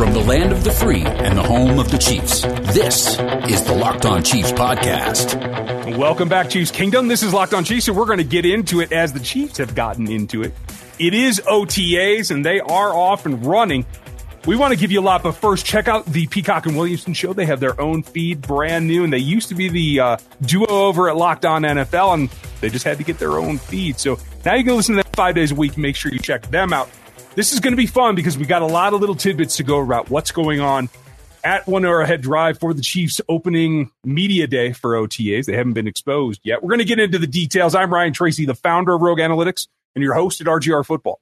From the land of the free and the home of the Chiefs, this is the Locked On Chiefs podcast. Welcome back, Chiefs Kingdom. This is Locked On Chiefs, and we're going to get into it as the Chiefs have gotten into it. It is OTAs, and they are off and running. We want to give you a lot, but first, check out the Peacock and Williamson show. They have their own feed, brand new, and they used to be the uh, duo over at Locked On NFL, and they just had to get their own feed. So now you can listen to them five days a week. Make sure you check them out. This is going to be fun because we got a lot of little tidbits to go about what's going on at One Arrowhead Drive for the Chiefs opening media day for OTAs. They haven't been exposed yet. We're going to get into the details. I'm Ryan Tracy, the founder of Rogue Analytics, and your host at RGR Football.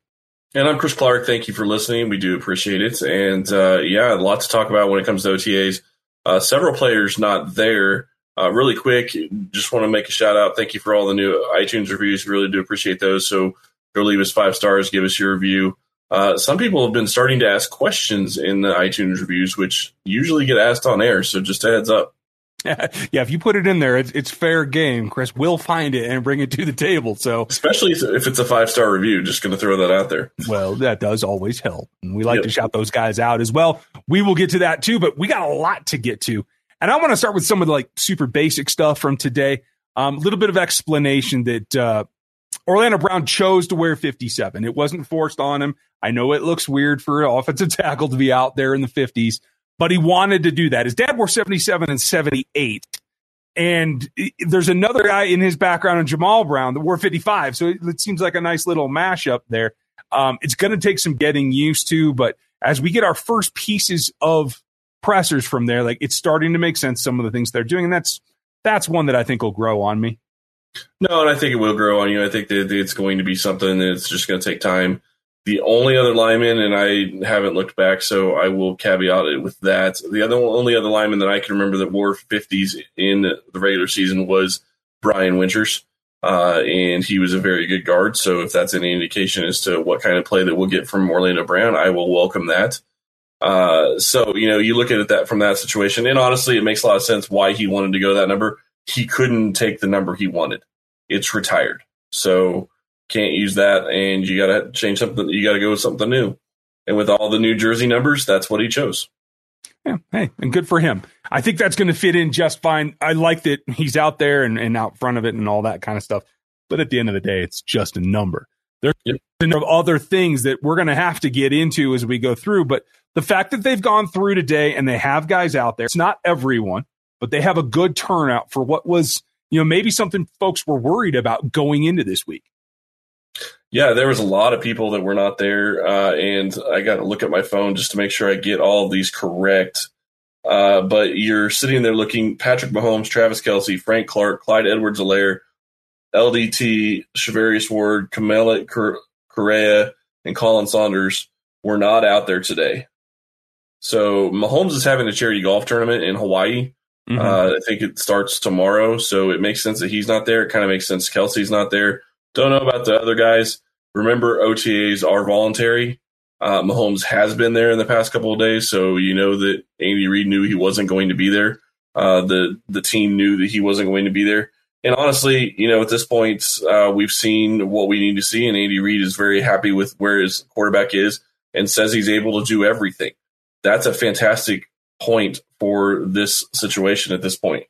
And I'm Chris Clark. Thank you for listening. We do appreciate it. And uh, yeah, a lot to talk about when it comes to OTAs. Uh, several players not there. Uh, really quick, just want to make a shout out. Thank you for all the new iTunes reviews. Really do appreciate those. So go leave us five stars, give us your review. Uh, some people have been starting to ask questions in the iTunes reviews, which usually get asked on air. So just a heads up. yeah, if you put it in there, it's, it's fair game. Chris will find it and bring it to the table. So, especially if it's a five star review, just going to throw that out there. Well, that does always help. And we like yep. to shout those guys out as well. We will get to that too, but we got a lot to get to. And I want to start with some of the like super basic stuff from today. Um, A little bit of explanation that uh, Orlando Brown chose to wear 57. It wasn't forced on him. I know it looks weird for an offensive tackle to be out there in the 50s, but he wanted to do that. His dad wore 77 and 78. And there's another guy in his background, Jammal Brown, that wore 55. So it, seems like a nice little mashup there. Um, it's going to take some getting used to, but as we get our first pieces of pressers from there, like it's starting to make sense some of the things they're doing. And that's that's one that I think will grow on me. No, and I think it will grow on you. I think that it's going to be something that's just going to take time. The only other lineman, and I haven't looked back, so I will caveat it with that. The other only other lineman that I can remember that wore 50s in the regular season was Brian Winters, uh, and he was a very good guard. So if that's any indication as to what kind of play that we'll get from Orlando Brown, I will welcome that. Uh, so you know, you look at it that from that situation, and honestly, it makes a lot of sense why he wanted to go that number. He couldn't take the number he wanted it's retired. So can't use that, and you got to change something. You got to go with something new. And with all the New Jersey numbers, that's what he chose. Yeah, hey, and good for him. I think that's going to fit in just fine. I like that he's out there and, and out front of it and all that kind of stuff. But at the end of the day, it's just a number. There's yep. other things that we're going to have to get into as we go through. But the fact that they've gone through today and they have guys out there, it's not everyone, but they have a good turnout for what was you know, maybe something folks were worried about going into this week. Yeah, there was a lot of people that were not there, uh, and I got to look at my phone just to make sure I get all of these correct. Uh, but you're sitting there looking Patrick Mahomes, Travis Kelce, Frank Clark, Clyde Edwards Helaire, LDT, Charvarius Ward, Kamalei Correa, and Colin Saunders were not out there today. So Mahomes is having a charity golf tournament in Hawaii. Mm-hmm. Uh, I think it starts tomorrow, so it makes sense that he's not there. It kind of makes sense Kelce's not there. Don't know about the other guys. Remember, OTAs are voluntary. Uh, Mahomes has been there in the past couple of days, so you know that Andy Reid knew he wasn't going to be there. Uh, the the team knew that he wasn't going to be there. And honestly, you know, at this point, uh, we've seen what we need to see, and Andy Reid is very happy with where his quarterback is and says he's able to do everything. That's a fantastic point for this situation at this point.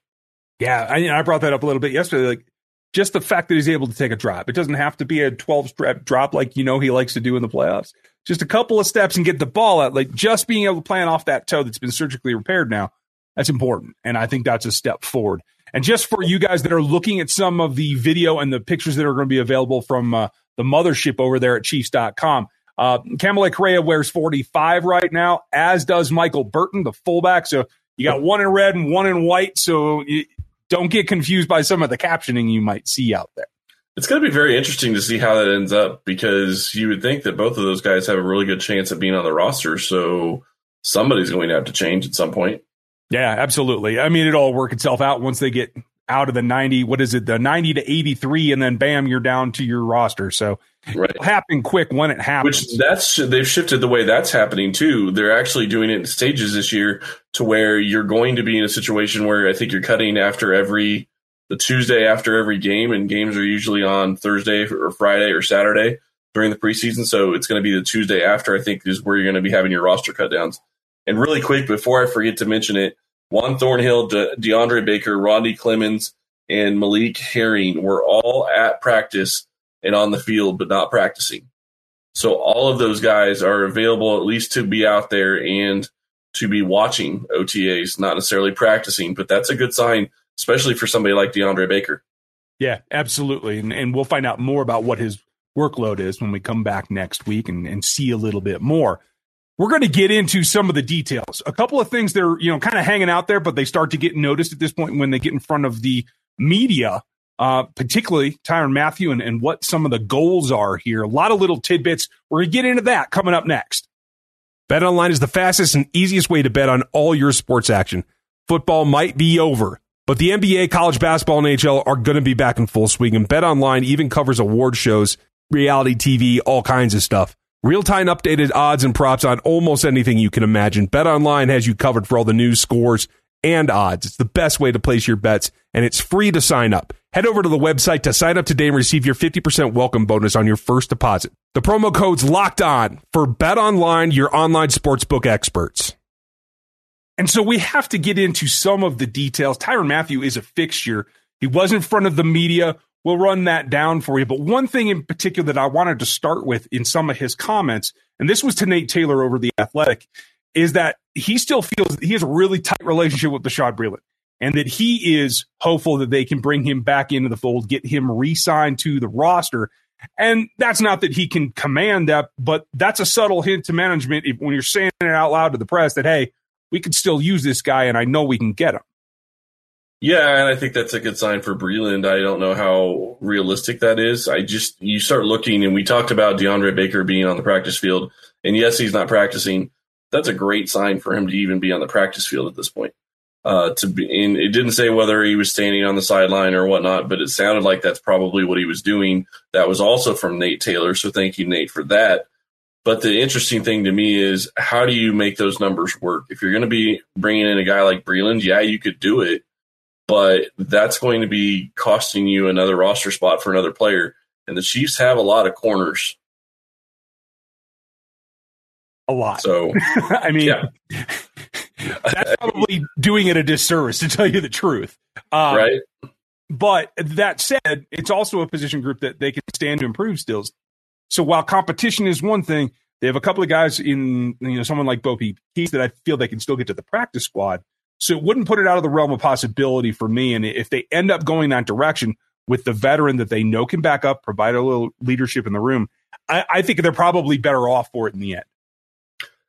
Yeah, I, I brought that up a little bit yesterday. Like just the fact that he's able to take a drop. It doesn't have to be a 12 step drop like you know he likes to do in the playoffs. Just a couple of steps and get the ball out. Like just being able to plant off that toe that's been surgically repaired now, that's important. And I think that's a step forward. And just for you guys that are looking at some of the video and the pictures that are going to be available from uh, the mothership over there at Chiefs.com, uh, Kamalei Correa wears 45 right now, as does Michael Burton, the fullback. So you got one in red and one in white. So you don't get confused by some of the captioning you might see out there. It's going to be very interesting to see how that ends up because you would think that both of those guys have a really good chance of being on the roster. So somebody's going to have to change at some point. Yeah, absolutely. I mean, it'll work itself out once they get out of the 90, what is it, the 90 to 83, and then bam, you're down to your roster. So right. it'll happen quick when it happens. Which that's, they've shifted the way that's happening too. They're actually doing it in stages this year to where you're going to be in a situation where I think you're cutting after every, the Tuesday after every game, and games are usually on Thursday or Friday or Saturday during the preseason. So it's going to be the Tuesday after, I think, is where you're going to be having your roster cut downs. And really quick, before I forget to mention it, Juan Thornhill, De- DeAndre Baker, Rodney Clemens, and Malik Herring were all at practice and on the field, but not practicing. So all of those guys are available at least to be out there and to be watching OTAs, not necessarily practicing, but that's a good sign, especially for somebody like DeAndre Baker. Yeah, absolutely. And, and we'll find out more about what his workload is when we come back next week and, and see a little bit more. We're going to get into some of the details. A couple of things they're, you know, kind of hanging out there, but they start to get noticed at this point when they get in front of the media, uh, particularly Tyrann Mathieu and, and what some of the goals are here. A lot of little tidbits. We're going to get into that coming up next. Bet online is the fastest and easiest way to bet on all your sports action. Football might be over, but the NBA, college basketball, and NHL are going to be back in full swing, and Bet Online even covers award shows, reality TV, all kinds of stuff. Real time updated odds and props on almost anything you can imagine. BetOnline has you covered for all the news, scores, and odds. It's the best way to place your bets, and it's free to sign up. Head over to the website to sign up today and receive your 50% welcome bonus on your first deposit. The promo code's locked on for BetOnline, your online sportsbook experts. And so we have to get into some of the details. Tyrann Mathieu is a fixture. He was in front of the media. We'll run that down for you. But one thing in particular that I wanted to start with in some of his comments, and this was to Nate Taylor over the Athletic, is that he still feels he has a really tight relationship with Bashaud Breeland and that he is hopeful that they can bring him back into the fold, get him re signed to the roster. And that's not that he can command that, but that's a subtle hint to management if, when you're saying it out loud to the press that, hey, we could still use this guy and I know we can get him. Yeah, and I think that's a good sign for Breeland. I don't know how realistic that is. I just, you start looking, and we talked about DeAndre Baker being on the practice field, and yes, he's not practicing. That's a great sign for him to even be on the practice field at this point uh, to be. And it didn't say whether he was standing on the sideline or whatnot, but it sounded like that's probably what he was doing. That was also from Nate Taylor, so thank you, Nate, for that. But the interesting thing to me is how do you make those numbers work? If you're going to be bringing in a guy like Breeland, yeah, you could do it, but that's going to be costing you another roster spot for another player. And the Chiefs have a lot of corners. A lot. So, I mean, yeah. that's probably doing it a disservice to tell you the truth. Um, right. But that said, it's also a position group that they can stand to improve still. So while competition is one thing, they have a couple of guys in, you know, someone like Bo Keith that I feel they can still get to the practice squad. So it wouldn't put it out of the realm of possibility for me. And if they end up going that direction with the veteran that they know can back up, provide a little leadership in the room, I, I think they're probably better off for it in the end.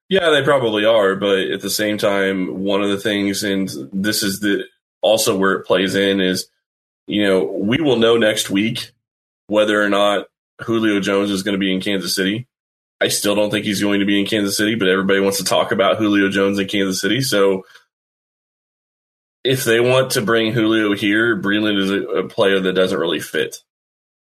Yeah, they probably are, but at the same time, one of the things, and this is the also where it plays in, is you know we will know next week whether or not Julio Jones is going to be in Kansas City. I still don't think he's going to be in Kansas City, but everybody wants to talk about Julio Jones in Kansas City. So if they want to bring Julio here, Breeland is a, a player that doesn't really fit.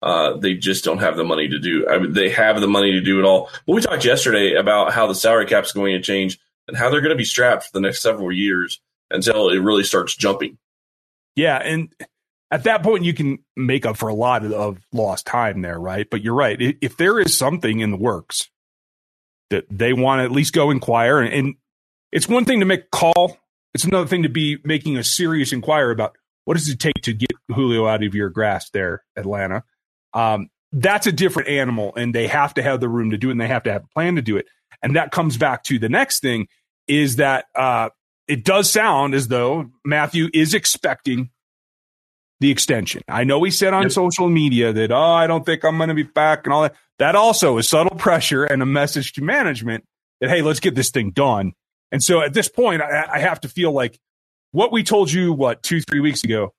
Uh, they just don't have the money to do. I mean, they have the money to do it all. But we talked yesterday about how the salary cap is going to change and how they're going to be strapped for the next several years until it really starts jumping. Yeah, and at that point you can make up for a lot of lost time there, right? But you're right. If there is something in the works that they want to at least go inquire, and it's one thing to make call. It's another thing to be making a serious inquiry about what does it take to get Julio out of your grasp there, Atlanta. Um, that's a different animal, and they have to have the room to do it, and they have to have a plan to do it. And that comes back to the next thing is that uh, it does sound as though Mathieu is expecting the extension. I know he said on yep. social media that, oh, I don't think I'm going to be back and all that. That also is subtle pressure and a message to management that, hey, let's get this thing done. And so at this point, I, I have to feel like what we told you, what, two, three weeks ago,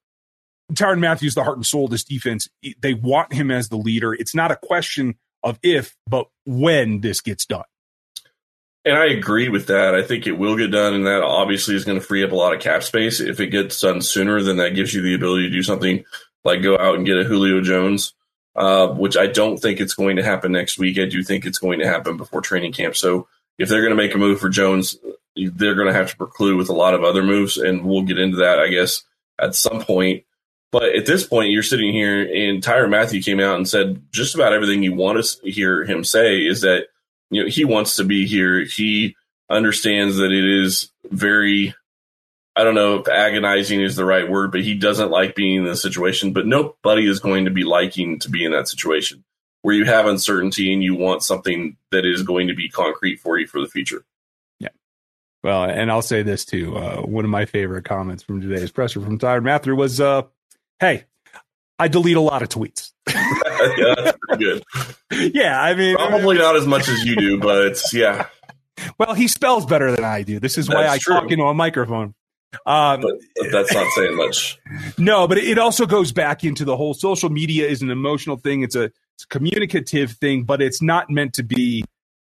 Tyrann Mathieu's, the heart and soul of this defense. They want him as the leader. It's not a question of if, but when this gets done. And I agree with that. I think it will get done, and that obviously is going to free up a lot of cap space. If it gets done sooner, then that gives you the ability to do something like go out and get a Julio Jones, uh, which I don't think it's going to happen next week. I do think it's going to happen before training camp. So if they're going to make a move for Jones, they're going to have to preclude with a lot of other moves, and we'll get into that, I guess, at some point. But at this point, you're sitting here, and Tyrann Mathieu came out and said just about everything you want to hear him say is that you know he wants to be here. He understands that it is very I don't know if agonizing is the right word, but he doesn't like being in this situation. But nobody is going to be liking to be in that situation where you have uncertainty and you want something that is going to be concrete for you for the future. Well, and I'll say this too. Uh, one of my favorite comments from today's presser from Tyrann Mathieu was, uh, "Hey, I delete a lot of tweets." yeah, that's pretty good. yeah, I mean, probably not as much as you do, but yeah. Well, he spells better than I do. This is why I true. talk into a microphone. Um, but, but that's not saying much. No, but it also goes back into the whole social media is an emotional thing. It's a, it's a communicative thing, but it's not meant to be,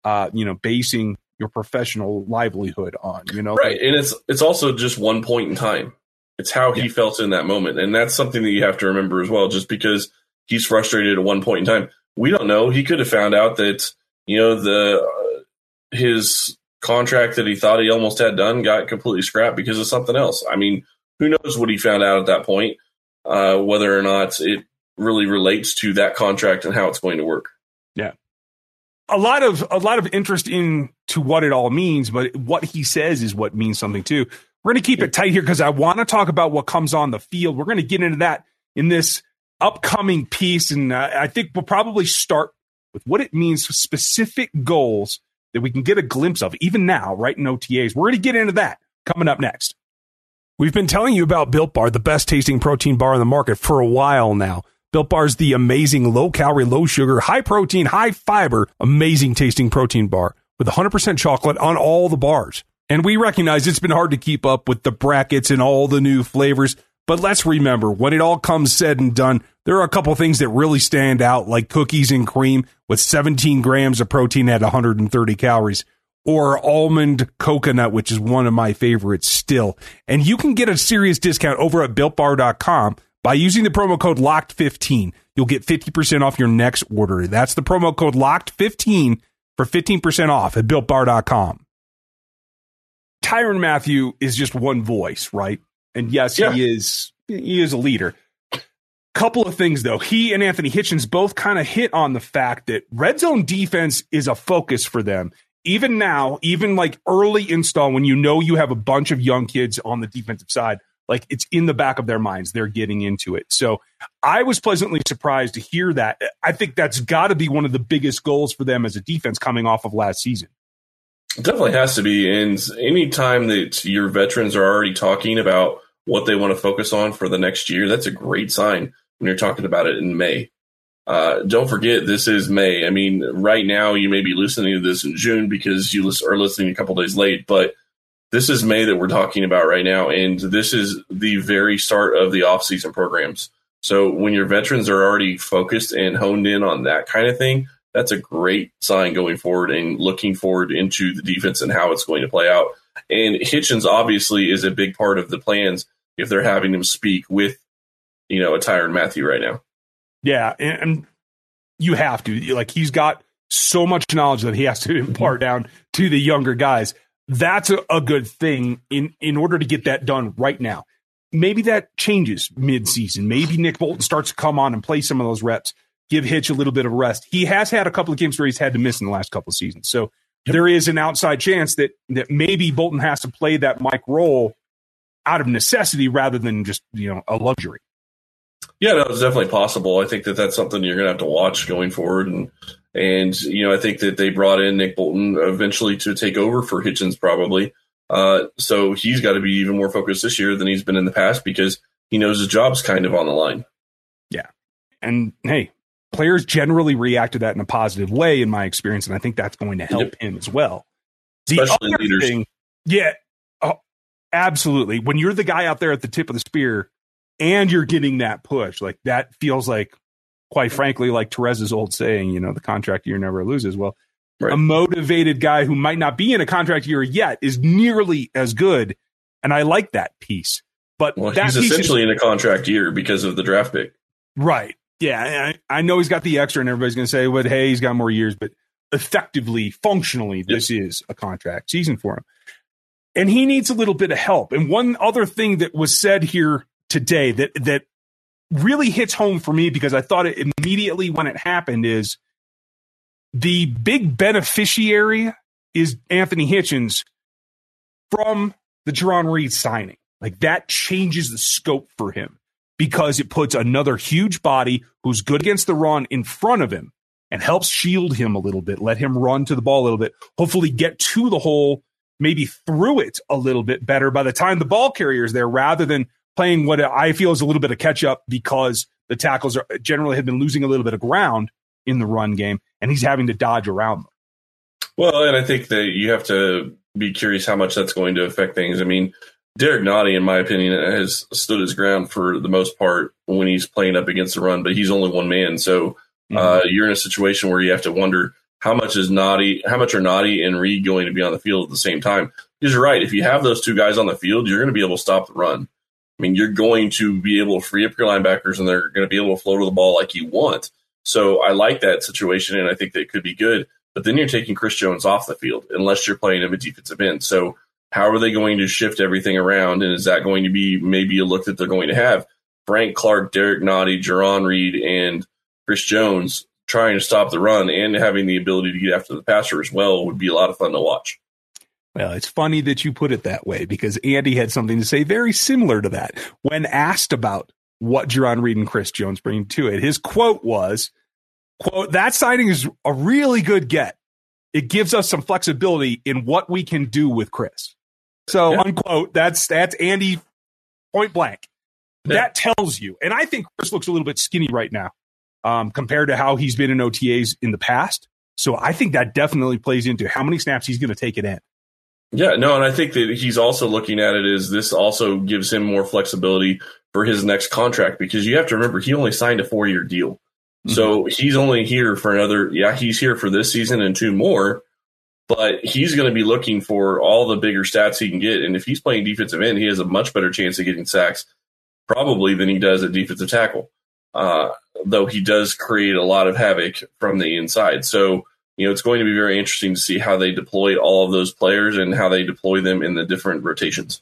uh, you know, basing your professional livelihood on. You know, right? And it's it's also just one point in time. It's how he yeah. felt in that moment, and that's something that you have to remember as well. Just because he's frustrated at one point in time, we don't know. He could have found out that you know the uh, his contract that he thought he almost had done got completely scrapped because of something else. I mean, who knows what he found out at that point, uh, whether or not it really relates to that contract and how it's going to work. Yeah. A lot of a lot of interest in to what it all means, but what he says is what means something too. We're going to keep it tight here because I want to talk about what comes on the field. We're going to get into that in this upcoming piece, and uh, I think we'll probably start with what it means specific goals that we can get a glimpse of even now, right in OTAs. We're going to get into that coming up next. We've been telling you about Built Bar, the best tasting protein bar in the market for a while now. Built Bar is the amazing low calorie, low sugar, high protein, high fiber, amazing tasting protein bar with 100% chocolate on all the bars. And we recognize it's been hard to keep up with the brackets and all the new flavors. But let's remember, when it all comes said and done, there are a couple things that really stand out, like cookies and cream with 17 grams of protein at 130 calories, or almond coconut, which is one of my favorites still. And you can get a serious discount over at builtbar.com by using the promo code LOCKED15. You'll get 50% off your next order. That's the promo code LOCKED15 for 15% off at builtbar.com. Tyrann Mathieu is just one voice, right? And yes, yeah. he is he is a leader. Couple of things though. He and Anthony Hitchens both kind of hit on the fact that red zone defense is a focus for them. Even now, even like early install when you know you have a bunch of young kids on the defensive side, like it's in the back of their minds. They're getting into it. So I was pleasantly surprised to hear that. I think that's got to be one of the biggest goals for them as a defense coming off of last season. It definitely has to be. And anytime that your veterans are already talking about what they want to focus on for the next year, that's a great sign when you're talking about it in May. Uh, don't forget, this is May. I mean, right now you may be listening to this in June because you are listening a couple days late, but this is May that we're talking about right now, and this is the very start of the off-season programs. So when your veterans are already focused and honed in on that kind of thing, that's a great sign going forward and looking forward into the defense and how it's going to play out. And Hitchens obviously is a big part of the plans if they're having him speak with, you know, a Tyrann Mathieu right now. Yeah, and you have to like he's got so much knowledge that he has to impart mm-hmm. down to the younger guys. That's a, a good thing in in order to get that done right now. Maybe that changes mid-season. Maybe Nick Bolton starts to come on and play some of those reps, give Hitch a little bit of rest. He has had a couple of games where he's had to miss in the last couple of seasons. So there is an outside chance that that maybe Bolton has to play that Mike role out of necessity rather than just you know a luxury. Yeah, that was definitely possible. I think that that's something you're going to have to watch going forward, and and you know I think that they brought in Nick Bolton eventually to take over for Hitchens probably. Uh, so he's got to be even more focused this year than he's been in the past because he knows his job's kind of on the line. Yeah, and hey, players generally react to that in a positive way, in my experience, and I think that's going to help yep. him as well. The Especially other leaders. thing, yeah, absolutely. When you're the guy out there at the tip of the spear and you're getting that push, like that feels like, quite frankly, like Teresa's old saying, you know, the contract year never loses. Well, right. a motivated guy who might not be in a contract year yet is nearly as good. And I like that piece. But well, he's essentially is, in a contract year because of the draft pick. Right. Yeah. I, I know he's got the extra, and everybody's going to say, well, hey, he's got more years. But effectively, functionally, this yep. is a contract season for him and he needs a little bit of help. And one other thing that was said here today that that really hits home for me because I thought it immediately when it happened is the big beneficiary is Anthony Hitchens from the Jarran Reed signing. Like that changes the scope for him because it puts another huge body who's good against the run in front of him and helps shield him a little bit, let him run to the ball a little bit, hopefully get to the hole, maybe through it a little bit better by the time the ball carrier is there rather than playing what I feel is a little bit of catch up because the tackles are generally have been losing a little bit of ground in the run game and he's having to dodge around them. Well, and I think that you have to be curious how much that's going to affect things. I mean, Derrick Nnadi, in my opinion, has stood his ground for the most part when he's playing up against the run, but he's only one man. So uh, mm-hmm. you're in a situation where you have to wonder how much is Nnadi, how much are Nnadi and Reed going to be on the field at the same time? Because you're right. If you have those two guys on the field, you're going to be able to stop the run. I mean, you're going to be able to free up your linebackers and they're going to be able to flow to the ball like you want. So I like that situation and I think that could be good. But then you're taking Chris Jones off the field unless you're playing him a defensive end. So how are they going to shift everything around? And is that going to be maybe a look that they're going to have? Frank Clark, Derrick Nnadi, Jarran Reed, and Chris Jones trying to stop the run and having the ability to get after the passer as well would be a lot of fun to watch. Well, it's funny that you put it that way because Andy had something to say very similar to that when asked about what Jarran Reed and Chris Jones bring to it. His quote was, quote, that signing is a really good get. It gives us some flexibility in what we can do with Chris. So, yeah. unquote, that's that's Andy point blank. Yeah. That tells you. And I think Chris looks a little bit skinny right now um, compared to how he's been in OTAs in the past. So I think that definitely plays into how many snaps he's going to take it in. Yeah, no, and I think that he's also looking at it as this also gives him more flexibility for his next contract because you have to remember he only signed a four year deal. Mm-hmm. So he's only here for another, yeah, he's here for this season and two more, but he's going to be looking for all the bigger stats he can get. And if he's playing defensive end, he has a much better chance of getting sacks probably than he does at defensive tackle. Uh, though he does create a lot of havoc from the inside. So, you know, it's going to be very interesting to see how they deploy all of those players and how they deploy them in the different rotations.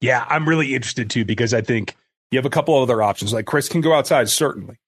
Yeah, I'm really interested too because I think you have a couple other options. Like Chris can go outside, certainly.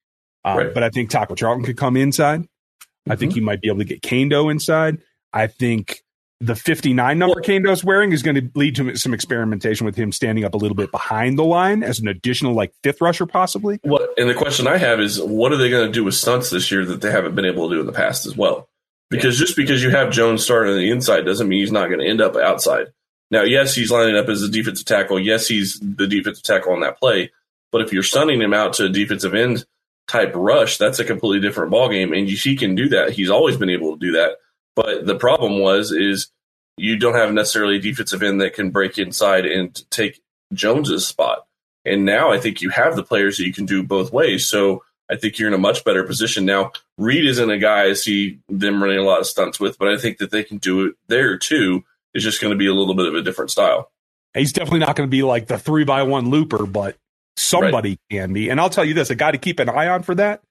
Um, right. But I think Taco Charlton could come inside. Mm-hmm. I think you might be able to get Kaindoh inside. I think the 59 number well, Kaindoh's wearing is going to lead to some experimentation with him standing up a little bit behind the line as an additional like fifth rusher possibly. What and the question I have is what are they going to do with stunts this year that they haven't been able to do in the past as well? Because yeah. just because you have Jones starting on the inside doesn't mean he's not going to end up outside. Now, yes, he's lining up as a defensive tackle. Yes, he's the defensive tackle on that play. But if you're stunning him out to a defensive end type rush, that's a completely different ballgame. And he can do that. He's always been able to do that. But the problem was is you don't have necessarily a defensive end that can break inside and take Jones's spot. And now I think you have the players that you can do both ways. So I think you're in a much better position now. Reed isn't a guy I see them running a lot of stunts with, but I think that they can do it there too. It's just going to be a little bit of a different style. He's definitely not going to be like the three by one looper, but somebody right. can be. And I'll tell you this: a guy to keep an eye on for that.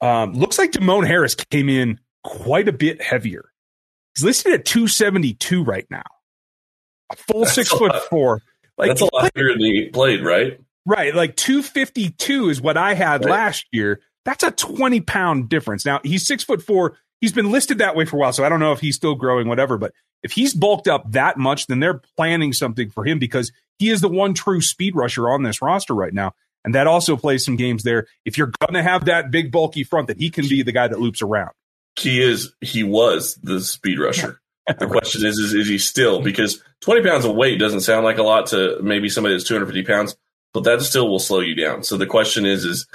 Um, looks like Demone Harris came in quite a bit heavier. He's listed at 272 right now. A full that's six a foot four. Like that's a lot bigger than he played, right? Right. Like 252 is what I had right. last year. That's a 20 pound difference. Now he's six foot four. He's been listed that way for a while, so I don't know if he's still growing, whatever. But if he's bulked up that much, then they're planning something for him because he is the one true speed rusher on this roster right now. And that also plays some games there. If you're going to have that big, bulky front, that he can be the guy that loops around. He is, he was the speed rusher. the question is, is, is he still? Because 20 pounds of weight doesn't sound like a lot to maybe somebody that's 250 pounds, but that still will slow you down. So the question is, is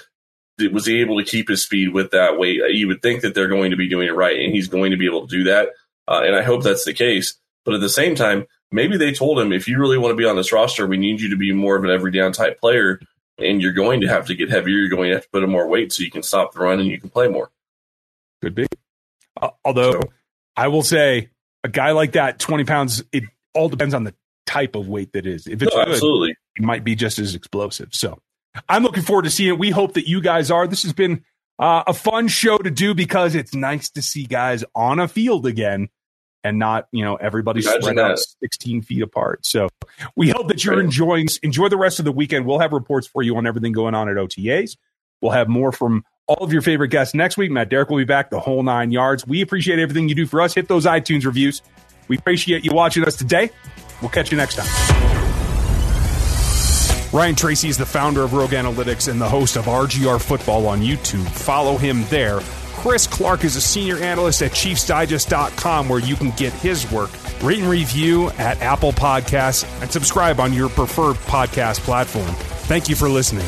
was he able to keep his speed with that weight? You would think that they're going to be doing it right, and he's going to be able to do that. Uh, and I hope that's the case. But at the same time, maybe they told him, if you really want to be on this roster, we need you to be more of an every down type player, and you're going to have to get heavier. You're going to have to put in more weight so you can stop the run and you can play more. Could be. Uh, although so. I will say, a guy like that, 20 pounds, it all depends on the type of weight that is. If it's no, good, absolutely, it might be just as explosive. So I'm looking forward to seeing it. We hope that you guys are. This has been uh, a fun show to do because it's nice to see guys on a field again and not, you know, everybody spread that. out 16 feet apart. So we hope that you're enjoying, enjoy the rest of the weekend. We'll have reports for you on everything going on at OTAs. We'll have more from all of your favorite guests next week. Matt Derrick will be back the whole nine yards. We appreciate everything you do for us. Hit those iTunes reviews. We appreciate you watching us today. We'll catch you next time. Ryan Tracy is the founder of Rogue Analytics and the host of RGR Football on YouTube. Follow him there. Chris Clark is a senior analyst at ChiefsDigest.com where you can get his work. Rate and review at Apple Podcasts and subscribe on your preferred podcast platform. Thank you for listening.